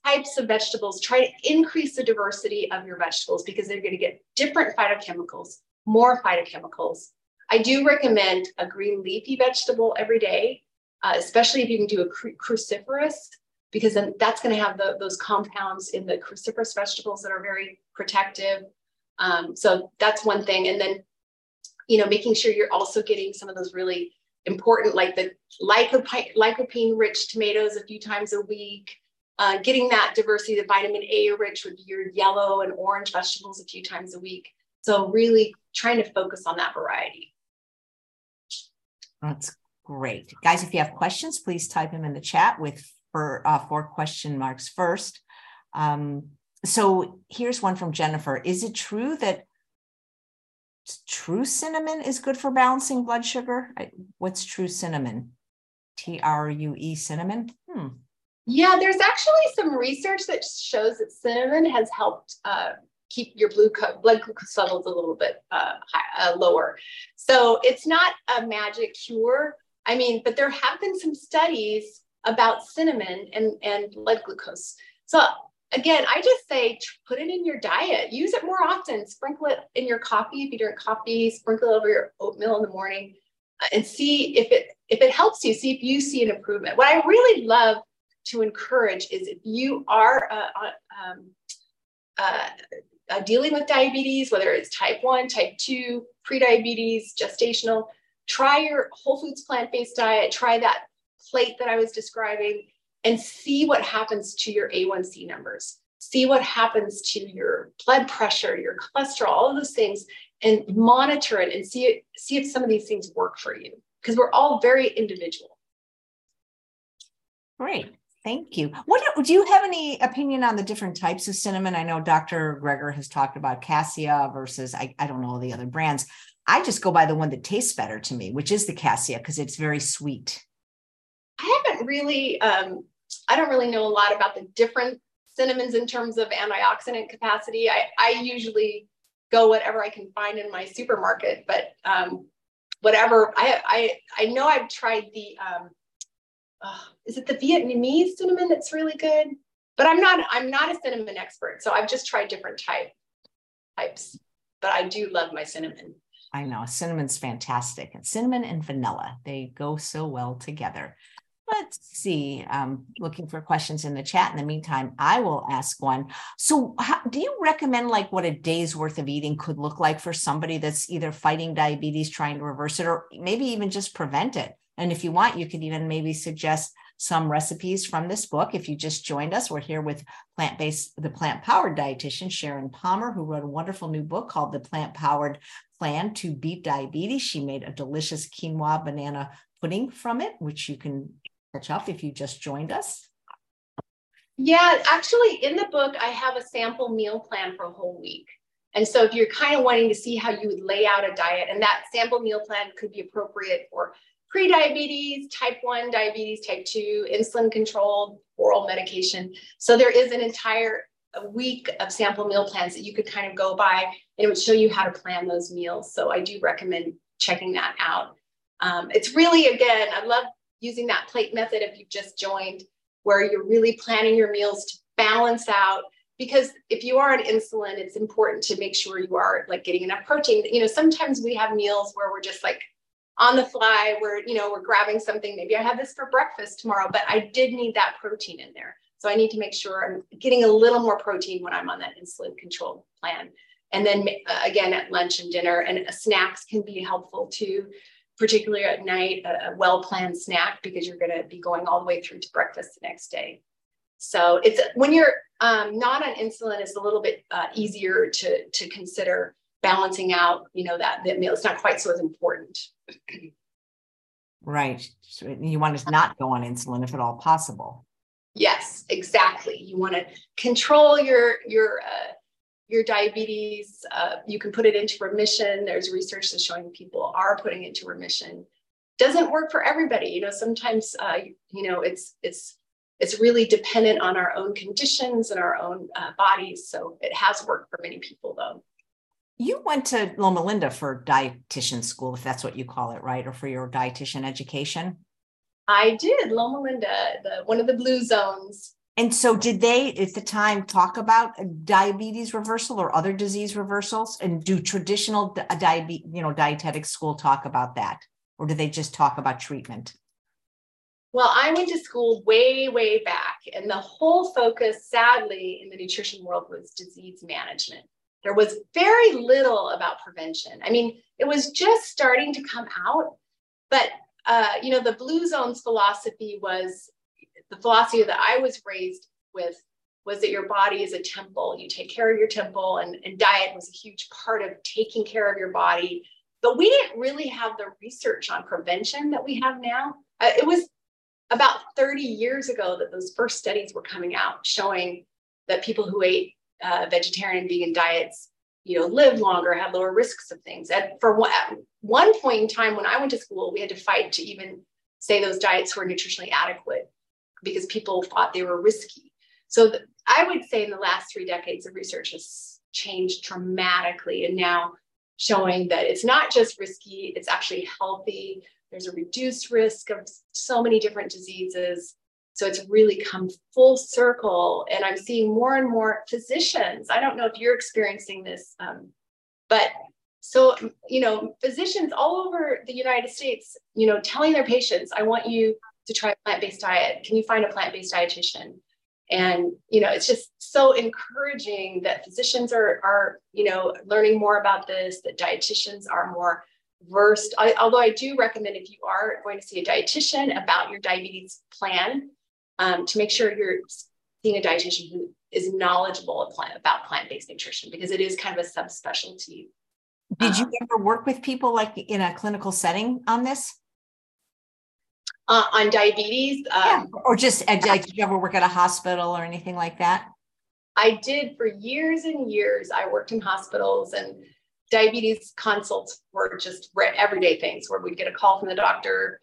S2: types of vegetables? Try to increase the diversity of your vegetables because they're going to get different phytochemicals, more phytochemicals. I do recommend a green leafy vegetable every day, uh, especially if you can do a cru- cruciferous because then that's going to have the, those compounds in the cruciferous vegetables that are very protective. Um, so that's one thing. And then, you know, making sure you're also getting some of those really important, like the lycopene rich tomatoes a few times a week, uh, getting that diversity, the vitamin A rich with your yellow and orange vegetables a few times a week. So really trying to focus on that variety.
S1: That's great. Guys, if you have questions, please type them in the chat with for uh, four question marks first. Um, so here's one from Jennifer. Is it true that true cinnamon is good for balancing blood sugar? I, what's true cinnamon? T R U E cinnamon? Hmm.
S2: Yeah, there's actually some research that shows that cinnamon has helped uh, keep your blue co- blood glucose levels a little bit uh, high, uh, lower. So it's not a magic cure. I mean, but there have been some studies about cinnamon and, and blood glucose. So again, I just say put it in your diet, use it more often, sprinkle it in your coffee. If you drink coffee, sprinkle it over your oatmeal in the morning uh, and see if it, if it helps you, see if you see an improvement. What I really love to encourage is if you are uh, uh um, uh, dealing with diabetes, whether it's type 1, type 2, prediabetes, gestational, try your whole foods plant based diet, try that plate that I was describing and see what happens to your A1C numbers. See what happens to your blood pressure, your cholesterol, all of those things, and monitor it and see it, see if some of these things work for you. Because we're all very individual.
S1: Great. Thank you. What do you have any opinion on the different types of cinnamon? I know Dr. Greger has talked about cassia versus I, I don't know the other brands. I just go by the one that tastes better to me, which is the cassia because it's very sweet.
S2: I haven't really, um, I don't really know a lot about the different cinnamons in terms of antioxidant capacity. I, I usually go whatever I can find in my supermarket, but um, whatever I, I, I know I've tried the, um, uh, is it the Vietnamese cinnamon that's really good? But I'm not, I'm not a cinnamon expert. So I've just tried different type types, but I do love my cinnamon.
S1: I know cinnamon's fantastic and cinnamon and vanilla, they go so well together. Let's see. Um, looking for questions in the chat. In the meantime, I will ask one. So, how, do you recommend like what a day's worth of eating could look like for somebody that's either fighting diabetes, trying to reverse it, or maybe even just prevent it? And if you want, you could even maybe suggest some recipes from this book. If you just joined us, we're here with plant based, the plant powered dietitian Sharon Palmer, who wrote a wonderful new book called The Plant Powered Plan to Beat Diabetes. She made a delicious quinoa banana pudding from it, which you can catch up if you just joined us?
S2: Yeah, actually, in the book, I have a sample meal plan for a whole week. And so, if you're kind of wanting to see how you would lay out a diet, and that sample meal plan could be appropriate for pre-diabetes, type 1 diabetes, type 2, insulin controlled oral medication. So there is an entire week of sample meal plans that you could kind of go by and it would show you how to plan those meals. So I do recommend checking that out. Um, it's really, again, I love using that plate method if you've just joined, where you're really planning your meals to balance out. Because if you are on insulin, it's important to make sure you are like getting enough protein. You know, sometimes we have meals where we're just like on the fly, we're, you know, we're grabbing something. Maybe I have this for breakfast tomorrow, but I did need that protein in there. So I need to make sure I'm getting a little more protein when I'm on that insulin control plan. And then uh, again at lunch and dinner, and snacks can be helpful too particularly at night, a, a well planned snack because you're going to be going all the way through to breakfast the next day. So it's when you're um, not on insulin, it's a little bit uh, easier to to consider balancing out. You know that that meal. It's not quite so as important.
S1: Right. So you want to not go on insulin if at all possible.
S2: Yes, exactly. You want to control your your uh, your diabetes. Uh, you can put it into remission. There's research that's showing people are putting it into remission. Doesn't work for everybody. You know, sometimes uh, you know it's it's it's really dependent on our own conditions and our own uh, bodies. So it has worked for many people, though.
S1: You went to Loma Linda for dietitian school, if that's what you call it, right? Or for your dietitian education?
S2: I did, Loma Linda, the one of the blue zones.
S1: And so, did they at the time talk about diabetes reversal or other disease reversals? And do traditional diabetes, you know, dietetic school talk about that, or do they just talk about treatment?
S2: Well, I went to school way, way back, and the whole focus, sadly, in the nutrition world was disease management. There was very little about prevention. I mean, it was just starting to come out, but uh, you know, the Blue Zones philosophy was the philosophy that I was raised with was that your body is a temple. You take care of your temple, and, and diet was a huge part of taking care of your body. But we didn't really have the research on prevention that we have now. Uh, it was about 30 years ago that those first studies were coming out showing that people who ate uh, vegetarian and vegan diets you know lived longer had lower risks of things. And for one, at one point in time when i went to school we had to fight to even say those diets were nutritionally adequate because people thought they were risky. So the, i would say in the last three decades of research has changed dramatically and now showing that it's not just risky it's actually healthy. There's a reduced risk of so many different diseases. So it's really come full circle. And I'm seeing more and more physicians. I don't know if you're experiencing this, um, but so, you know, physicians all over the United States, you know, telling their patients, I want you to try a plant based diet. Can you find a plant based dietitian? And, you know, it's just so encouraging that physicians are, are, you know, learning more about this, that dietitians are more versed. I, although I do recommend if you are going to see a dietitian about your diabetes plan, um, to make sure you're seeing a dietitian who is knowledgeable plant, about plant-based nutrition because it is kind of a subspecialty.
S1: Did you um, ever work with people like in a clinical setting on this?
S2: Uh, on diabetes, um, yeah.
S1: or just uh, like, did you ever work at a hospital or anything like that?
S2: I did for years and years. I worked in hospitals and diabetes consults were just everyday things where we'd get a call from the doctor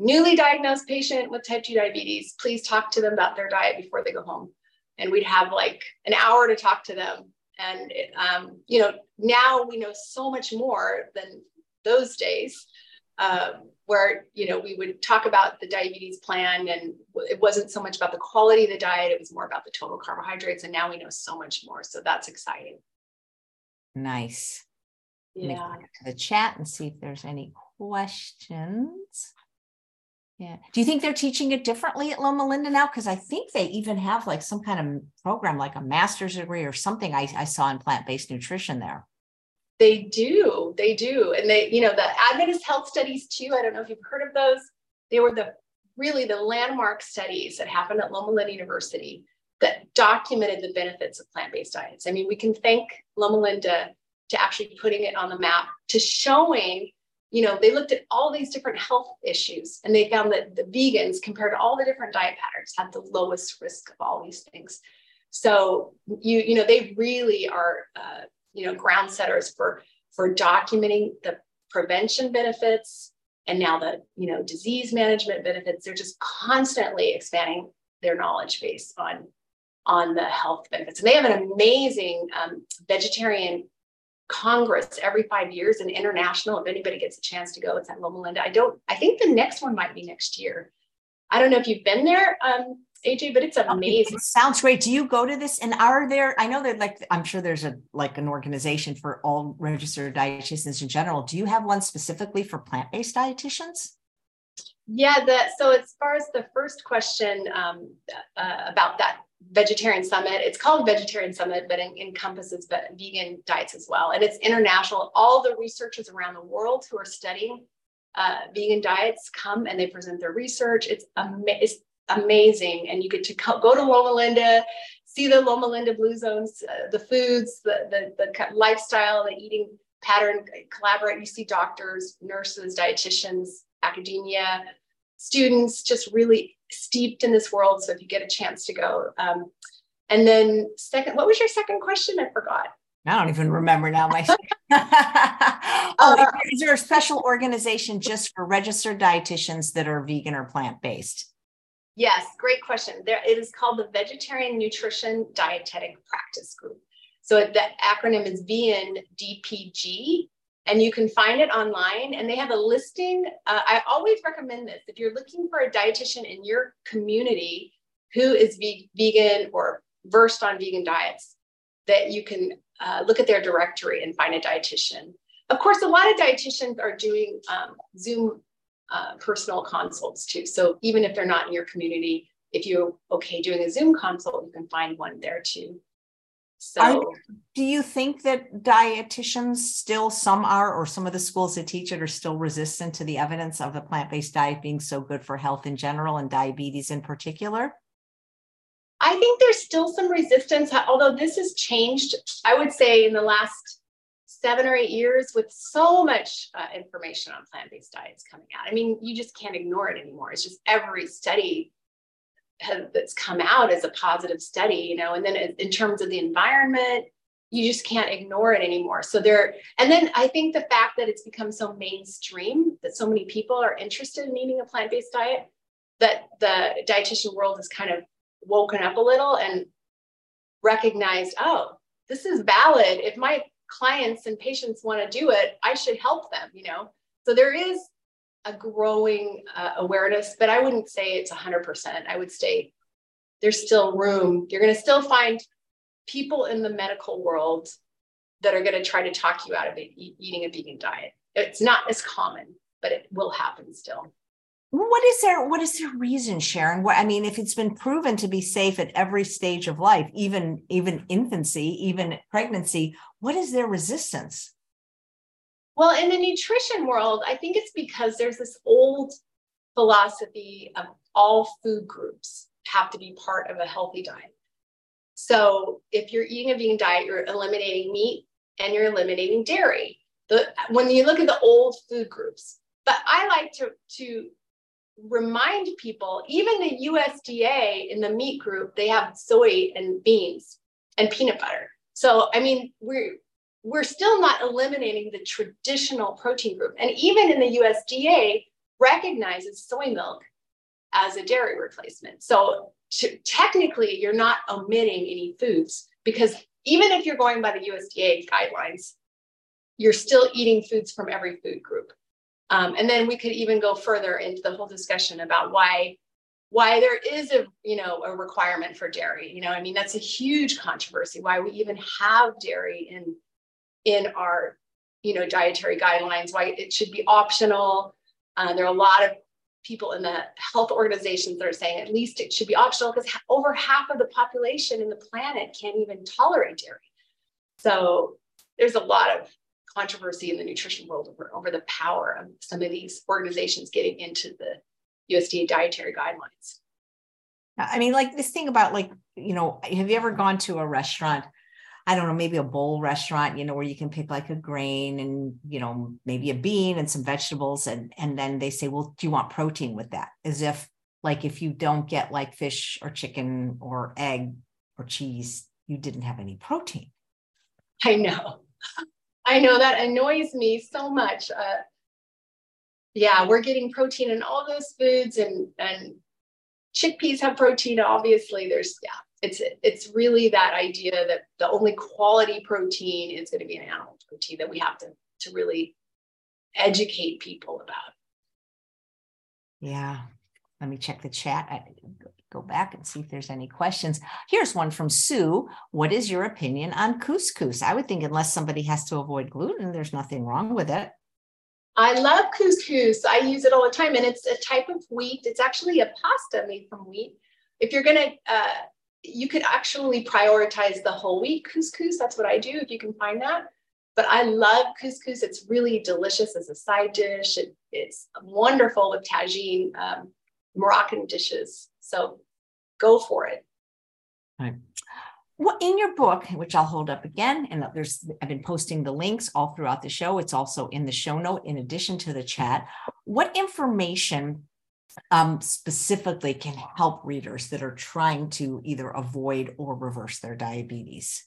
S2: newly diagnosed patient with type 2 diabetes please talk to them about their diet before they go home. And we'd have like an hour to talk to them. And um, you know now we know so much more than those days um, where you know we would talk about the diabetes plan and it wasn't so much about the quality of the diet it was more about the total carbohydrates. And now we know so much more. So that's exciting.
S1: Nice.
S2: Yeah.
S1: to the chat and see if there's any questions. Yeah. Do you think they're teaching it differently at Loma Linda now? Because I think they even have like some kind of program, like a master's degree or something I, I saw in plant based nutrition there.
S2: They do. They do. And they, you know, the Adventist health studies too. I don't know if you've heard of those. They were the really the landmark studies that happened at Loma Linda University that documented the benefits of plant based diets. I mean, we can thank Loma Linda to actually putting it on the map to showing you know they looked at all these different health issues and they found that the vegans compared to all the different diet patterns had the lowest risk of all these things. So you you know they really are uh, you know ground setters for for documenting the prevention benefits and now the you know disease management benefits. They're just constantly expanding their knowledge base on on the health benefits. And they have an amazing um, vegetarian Congress every five years and international. If anybody gets a chance to go, it's at Loma Linda. I don't, I think the next one might be next year. I don't know if you've been there, um, AJ, but it's amazing. It
S1: sounds great. Do you go to this? And are there, I know that like, I'm sure there's a, like an organization for all registered dietitians in general. Do you have one specifically for plant-based dietitians?
S2: Yeah, the, so as far as the first question um, uh, about that vegetarian summit. It's called Vegetarian Summit, but it encompasses vegan diets as well. And it's international. All the researchers around the world who are studying uh, vegan diets come and they present their research. It's, ama- it's amazing. And you get to go to Loma Linda, see the Loma Linda Blue Zones, uh, the foods, the, the, the lifestyle, the eating pattern, collaborate. You see doctors, nurses, dietitians, academia, students just really steeped in this world. So if you get a chance to go. Um, and then second, what was your second question? I forgot.
S1: I don't even remember now. My oh, uh, is there a special organization just for registered dietitians that are vegan or plant based?
S2: Yes, great question. There, it is called the Vegetarian Nutrition Dietetic Practice Group. So the acronym is VNDPG, and you can find it online. And they have a listing. Uh, I always recommend this if you're looking for a dietitian in your community who is ve- vegan or versed on vegan diets, that you can uh, look at their directory and find a dietitian. Of course, a lot of dietitians are doing um, Zoom uh, personal consults too. So even if they're not in your community, if you're okay doing a Zoom consult, you can find one there too. So, are,
S1: do you think that dietitians still, some are, or some of the schools that teach it are still resistant to the evidence of a plant based diet being so good for health in general and diabetes in particular?
S2: I think there's still some resistance, although this has changed, I would say, in the last seven or eight years with so much uh, information on plant based diets coming out. I mean, you just can't ignore it anymore. It's just every study that's come out as a positive study, you know, and then in terms of the environment, you just can't ignore it anymore. So there, and then I think the fact that it's become so mainstream that so many people are interested in eating a plant based diet, that the dietitian world has kind of woken up a little and recognized, oh, this is valid. If my clients and patients want to do it, I should help them, you know? So there is a growing uh, awareness, but I wouldn't say it's 100%. I would say there's still room. You're going to still find people in the medical world that are going to try to talk you out of it, eating a vegan diet. It's not as common, but it will happen still.
S1: What is there? What is their reason, Sharon? What I mean, if it's been proven to be safe at every stage of life, even even infancy, even pregnancy, what is their resistance?
S2: Well, in the nutrition world, I think it's because there's this old philosophy of all food groups have to be part of a healthy diet. So if you're eating a vegan diet, you're eliminating meat and you're eliminating dairy. The, when you look at the old food groups, but I like to, to remind people, even the USDA in the meat group, they have soy and beans and peanut butter. So, I mean, we're we're still not eliminating the traditional protein group. And even in the USDA recognizes soy milk as a dairy replacement. So to, technically, you're not omitting any foods because even if you're going by the USDA guidelines, you're still eating foods from every food group. Um, and then we could even go further into the whole discussion about why why there is a you know a requirement for dairy. You know, I mean that's a huge controversy. Why we even have dairy in in our you know dietary guidelines. Why it should be optional. Uh, there are a lot of people in the health organizations that are saying at least it should be optional because over half of the population in the planet can't even tolerate dairy. So there's a lot of controversy in the nutrition world over, over the power of some of these organizations getting into the USDA dietary guidelines.
S1: I mean, like this thing about like, you know, have you ever gone to a restaurant? I don't know, maybe a bowl restaurant, you know, where you can pick like a grain and, you know, maybe a bean and some vegetables. And, and then they say, well, do you want protein with that? As if like if you don't get like fish or chicken or egg or cheese, you didn't have any protein.
S2: I know. I know that annoys me so much. Uh, yeah, we're getting protein in all those foods, and and chickpeas have protein. Obviously, there's yeah, it's it's really that idea that the only quality protein is going to be an animal protein that we have to to really educate people about.
S1: Yeah, let me check the chat. I, go back and see if there's any questions. Here's one from Sue. What is your opinion on couscous? I would think unless somebody has to avoid gluten, there's nothing wrong with it.
S2: I love couscous. I use it all the time, and it's a type of wheat. It's actually a pasta made from wheat. If you're gonna, uh, you could actually prioritize the whole wheat couscous. That's what I do if you can find that. But I love couscous. It's really delicious as a side dish. It, it's wonderful with tagine. Um, Moroccan dishes. So go for it.
S1: Right. Well, in your book, which I'll hold up again, and there's I've been posting the links all throughout the show. It's also in the show note in addition to the chat. What information um, specifically can help readers that are trying to either avoid or reverse their diabetes?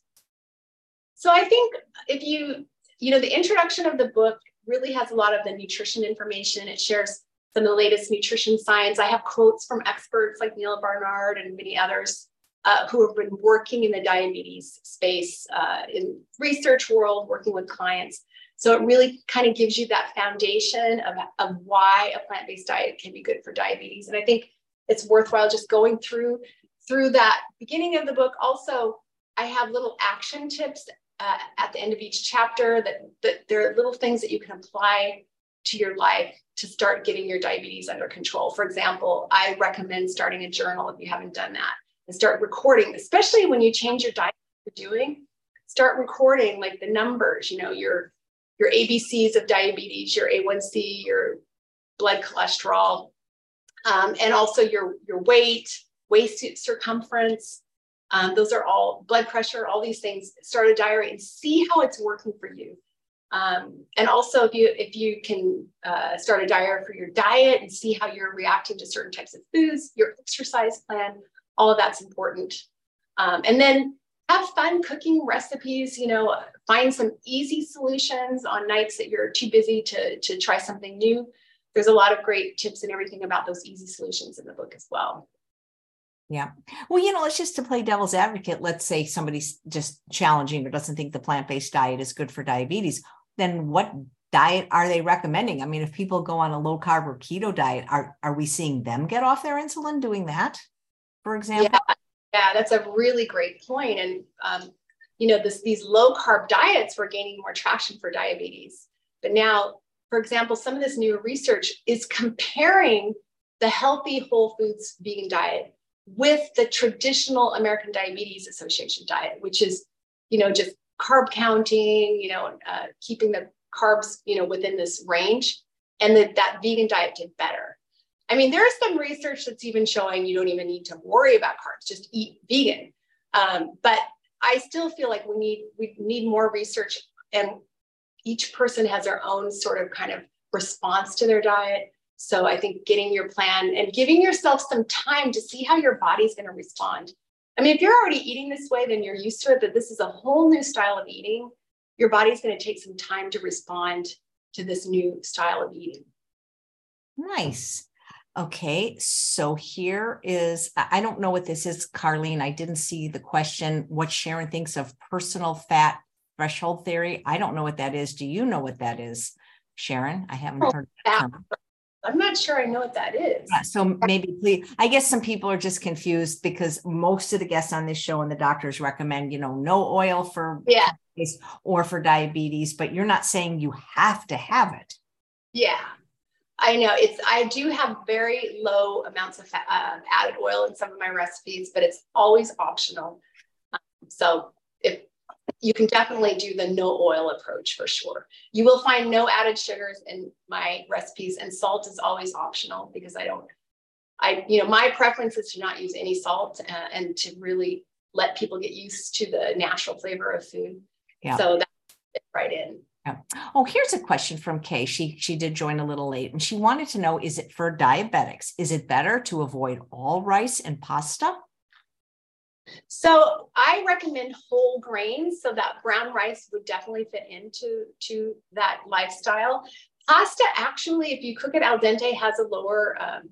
S2: So I think if you, you know, the introduction of the book really has a lot of the nutrition information. It shares some of the latest nutrition science. I have quotes from experts like Neal Barnard and many others uh, who have been working in the diabetes space uh, in research world, working with clients. So it really kind of gives you that foundation of, of why a plant-based diet can be good for diabetes. And I think it's worthwhile just going through through that beginning of the book. Also, I have little action tips uh, at the end of each chapter that, that there are little things that you can apply to your life to start getting your diabetes under control. For example, I recommend starting a journal if you haven't done that and start recording, especially when you change your diet you're doing. Start recording like the numbers, you know, your your ABCs of diabetes, your A1C, your blood cholesterol, um, and also your your weight, waist circumference. Um, those are all blood pressure, all these things. Start a diary and see how it's working for you. Um, and also, if you if you can uh, start a diary for your diet and see how you're reacting to certain types of foods, your exercise plan, all of that's important. Um, and then have fun cooking recipes, you know, find some easy solutions on nights that you're too busy to, to try something new. There's a lot of great tips and everything about those easy solutions in the book as well.
S1: Yeah. Well, you know, let's just to play devil's advocate, let's say somebody's just challenging or doesn't think the plant-based diet is good for diabetes. Then what diet are they recommending? I mean, if people go on a low carb or keto diet, are are we seeing them get off their insulin doing that? for example?
S2: Yeah, yeah that's a really great point. And, um, you know, this, these low carb diets were gaining more traction for diabetes. But now, for example, some of this new research is comparing the healthy whole foods vegan diet with the traditional American Diabetes Association diet, which is, you know, just carb counting, you know, uh, keeping the carbs, you know, within this range, and that that vegan diet did better. I mean, there's some research that's even showing you don't even need to worry about carbs, just eat vegan. Um, but I still feel like we need we need more research, and each person has their own sort of kind of response to their diet. So I think getting your plan and giving yourself some time to see how your body's going to respond. I mean, if you're already eating this way, then you're used to it. But this is a whole new style of eating. Your body's going to take some time to respond to this new style of eating.
S1: Nice. Okay, so here is, I don't know what this is, Carlene. I didn't see the question. What Sharon thinks of personal fat threshold theory. I don't know what that is. Do you know what that is, Sharon? I haven't heard that.
S2: I'm not sure I know what that is.
S1: So maybe please, I guess some people are just confused because most of the guests on this show and the doctors recommend, you know, no oil for
S2: yeah
S1: or for diabetes, but you're not saying you have to have it.
S2: Yeah. I know it's, I do have very low amounts of fat, uh, added oil in some of my recipes, but it's always optional. Um, so if you can definitely do the no oil approach for sure. You will find no added sugars in my recipes and salt is always optional because I don't, I, you know, my preference is to not use any salt uh, and to really let people get used to the natural flavor of food. Yeah. So that's right in.
S1: Yeah. Oh, here's a question from Kay. She she did join a little late and she wanted to know is it for diabetics? Is it better to avoid all rice and pasta?
S2: So I recommend whole grains. So that brown rice would definitely fit into to that lifestyle. Pasta actually, if you cook it al dente, has a lower um,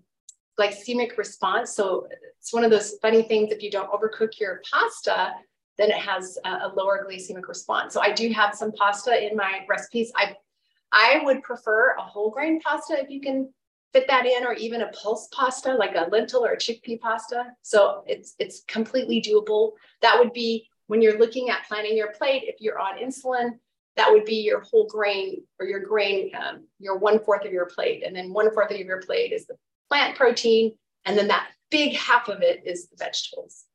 S2: glycemic response. So it's one of those funny things. If you don't overcook your pasta, then it has a, a lower glycemic response. So I do have some pasta in my recipes. I I would prefer a whole grain pasta if you can fit that in, or even a pulse pasta like a lentil or a chickpea pasta. So it's it's completely doable. That would be when you're looking at planning your plate. If you're on insulin, that would be your whole grain or your grain, um, your one fourth of your plate, and then one fourth of your plate is the plant protein, and then that big half of it is the vegetables.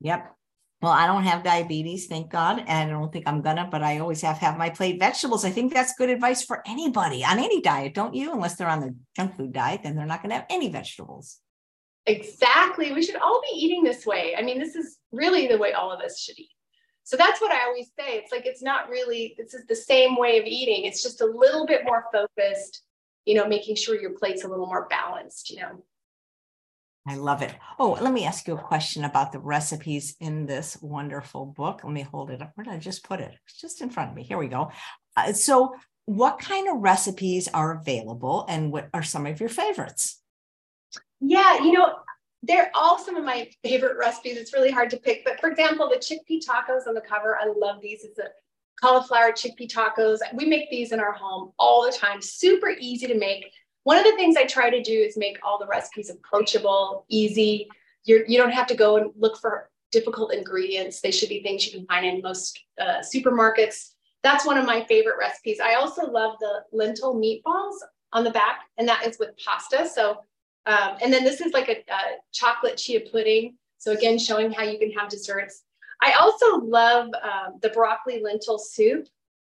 S1: Yep. Well, I don't have diabetes, thank God. And I don't think I'm gonna, but I always have have my plate vegetables. I think that's good advice for anybody on any diet, don't you? Unless they're on the junk food diet, then they're not gonna have any vegetables.
S2: Exactly. We should all be eating this way. I mean, this is really the way all of us should eat. So that's what I always say. It's like it's not really this is the same way of eating. It's just a little bit more focused, you know, making sure your plate's a little more balanced, you know.
S1: I love it. Oh, let me ask you a question about the recipes in this wonderful book. Let me hold it up. Where did I just put it? It's just in front of me. Here we go. Uh, so, what kind of recipes are available and what are some of your favorites?
S2: Yeah, you know, they're all some of my favorite recipes. It's really hard to pick. But for example, the chickpea tacos on the cover, I love these. It's a cauliflower chickpea tacos. We make these in our home all the time. Super easy to make. One of the things I try to do is make all the recipes approachable, easy. You're, you don't have to go and look for difficult ingredients. They should be things you can find in most uh, supermarkets. That's one of my favorite recipes. I also love the lentil meatballs on the back, and that is with pasta. So, um, and then this is like a, a chocolate chia pudding. So again, showing how you can have desserts. I also love um, the broccoli lentil soup,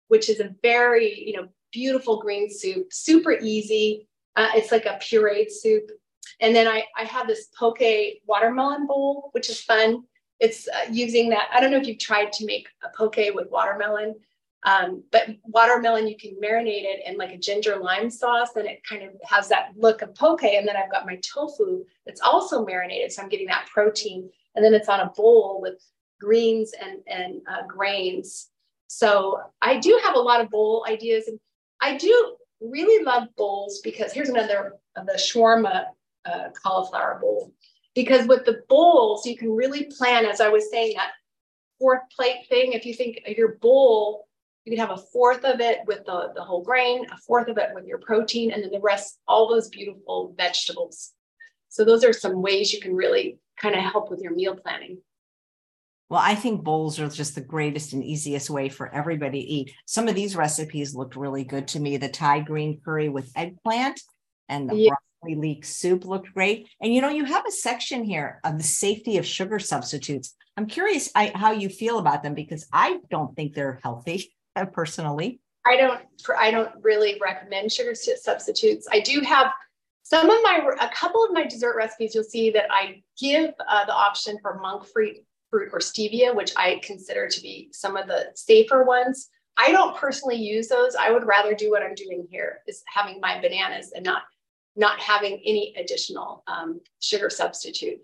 S2: which is a very, you know, beautiful green soup, super easy. Uh, it's like a pureed soup. And then I, I have this poke watermelon bowl, which is fun. It's uh, using that. I don't know if you've tried to make a poke with watermelon, um, but watermelon, you can marinate it in like a ginger lime sauce and it kind of has that look of poke. And then I've got my tofu that's also marinated. So I'm getting that protein. And then it's on a bowl with greens and, and uh, grains. So I do have a lot of bowl ideas. And I do really love bowls because here's another of the shawarma uh, cauliflower bowl. Because with the bowls, you can really plan, as I was saying, that fourth plate thing. If you think your bowl, you can have a fourth of it with the, the whole grain, a fourth of it with your protein, and then the rest, all those beautiful vegetables. So those are some ways you can really kind of help with your meal planning.
S1: Well, I think bowls are just the greatest and easiest way for everybody to eat. Some of these recipes looked really good to me. The Thai green curry with eggplant and the yeah. broccoli leek soup looked great. And you know, you have a section here of the safety of sugar substitutes. I'm curious I, how you feel about them because I don't think they're healthy personally.
S2: I don't. I don't really recommend sugar substitutes. I do have some of my a couple of my dessert recipes. You'll see that I give uh, the option for monk fruit fruit or stevia, which I consider to be some of the safer ones. I don't personally use those. I would rather do what I'm doing here is having my bananas and not not having any additional um, sugar substitute.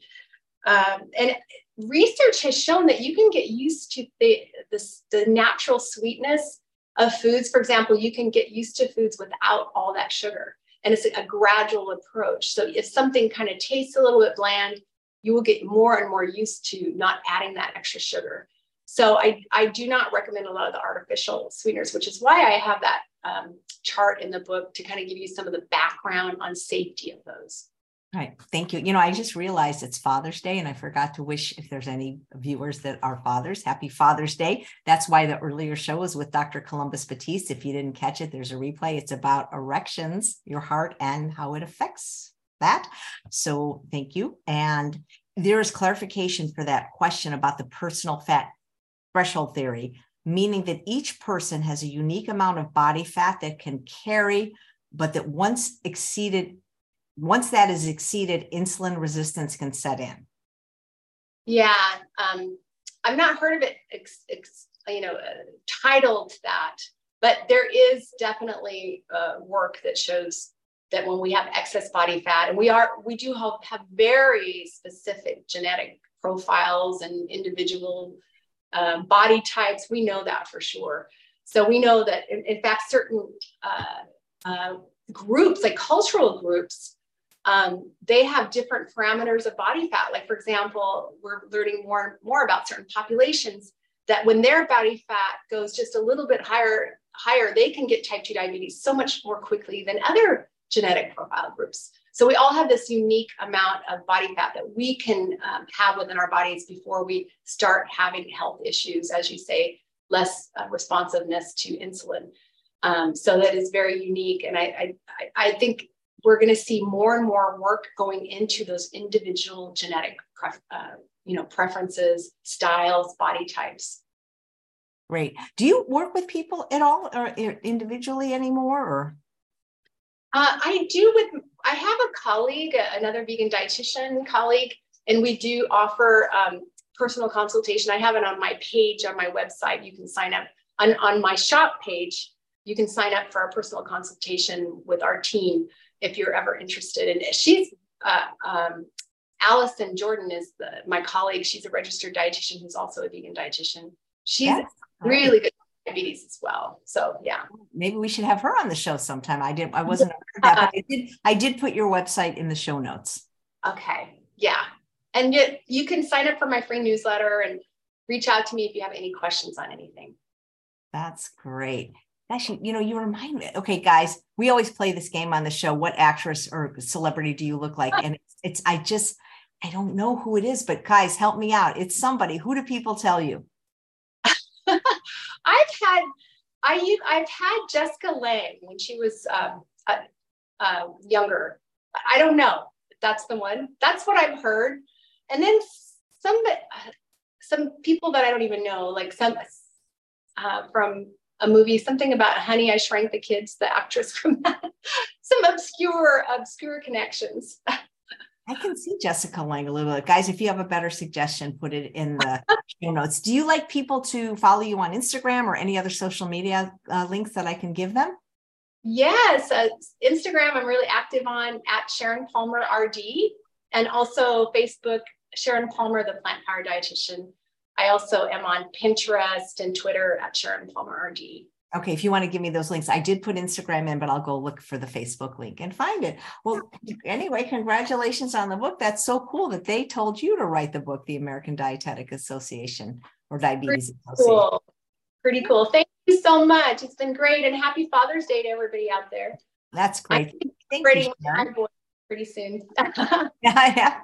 S2: Um, and research has shown that you can get used to the, the, the natural sweetness of foods. For example, you can get used to foods without all that sugar. And it's a, a gradual approach. So if something kind of tastes a little bit bland, you will get more and more used to not adding that extra sugar. So I, I do not recommend a lot of the artificial sweeteners, which is why I have that um, chart in the book to kind of give you some of the background on safety of those.
S1: All right. Thank you. You know, I just realized it's Father's Day and I forgot to wish if there's any viewers that are fathers, happy Father's Day. That's why the earlier show was with Dr. Columbus Batiste. If you didn't catch it, there's a replay. It's about erections, your heart, and how it affects that. So thank you. And there is clarification for that question about the personal fat threshold theory, meaning that each person has a unique amount of body fat that can carry, but that once exceeded, once that is exceeded, insulin resistance can set in.
S2: Yeah, um, I've not heard of it, ex, ex, you know, uh, titled that, but there is definitely uh, work that shows that when we have excess body fat, and we are, we do have, have very specific genetic profiles and individual uh, body types, we know that for sure. So we know that, in, in fact, certain uh, uh, groups, like cultural groups, um, they have different parameters of body fat. Like, for example, we're learning more and more about certain populations that when their body fat goes just a little bit higher, higher, they can get type 2 diabetes so much more quickly than other genetic profile groups. So we all have this unique amount of body fat that we can um, have within our bodies before we start having health issues, as you say, less uh, responsiveness to insulin. Um, so that is very unique. And I, I, I think we're going to see more and more work going into those individual genetic pref- uh, you know, preferences, styles, body types.
S1: Great. Do you work with people at all or individually anymore or?
S2: Uh, I do with, I have a colleague, another vegan dietitian colleague, and we do offer um, personal consultation. I have it on my page on my website. You can sign up on, on my shop page. You can sign up for a personal consultation with our team if you're ever interested. And she's uh, um, Allison Jordan is the, my colleague. She's a registered dietitian who's also a vegan dietitian. She's really good diabetes as well. So yeah.
S1: Maybe we should have her on the show sometime. I didn't, I wasn't that, but I uh-uh. did I did put your website in the show notes.
S2: Okay. Yeah. And you, you can sign up for my free newsletter and reach out to me if you have any questions on anything.
S1: That's great. Actually, you know, you remind me. Okay, guys, we always play this game on the show. What actress or celebrity do you look like? And it's, it's I just I don't know who it is, but guys, help me out. It's somebody. Who do people tell you?
S2: I've had I I've had Jessica Lange when she was um, uh, uh, younger. I don't know. That's the one. That's what I've heard. And then some some people that I don't even know, like some uh, from a movie, something about Honey, I Shrank the Kids, the actress from that. some obscure obscure connections.
S1: I can see Jessica Lange a little bit. Guys, if you have a better suggestion, put it in the show notes. Do you like people to follow you on Instagram or any other social media uh, links that I can give them?
S2: Yes, uh, Instagram, I'm really active on at Sharon Palmer RD, and also Facebook, Sharon Palmer, the plant power dietitian. I also am on Pinterest and Twitter at Sharon Palmer RD.
S1: Okay, if you want to give me those links, I did put Instagram in, but I'll go look for the Facebook link and find it. Well, anyway, congratulations on the book. That's so cool that they told you to write the book, the American Dietetic Association or Diabetes
S2: Pretty Association. Cool. Pretty cool. Thank you so much. It's been great. And happy Father's Day to everybody out there.
S1: That's great.
S2: Thank you, pretty soon.
S1: yeah, yeah.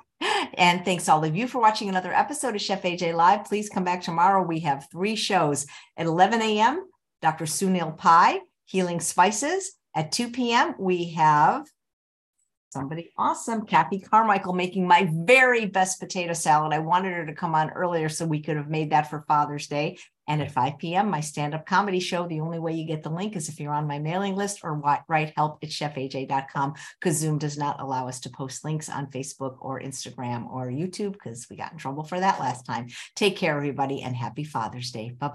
S1: And thanks all of you for watching another episode of Chef AJ Live. Please come back tomorrow. We have three shows at 11 a.m. Dr. Sunil Pai, Healing Spices. At 2 p.m., we have somebody awesome, Kathy Carmichael, making my very best potato salad. I wanted her to come on earlier so we could have made that for Father's Day. And at 5 p.m., my stand up comedy show. The only way you get the link is if you're on my mailing list or write help at chefaj.com because Zoom does not allow us to post links on Facebook or Instagram or YouTube because we got in trouble for that last time. Take care, everybody, and happy Father's Day. Bye bye.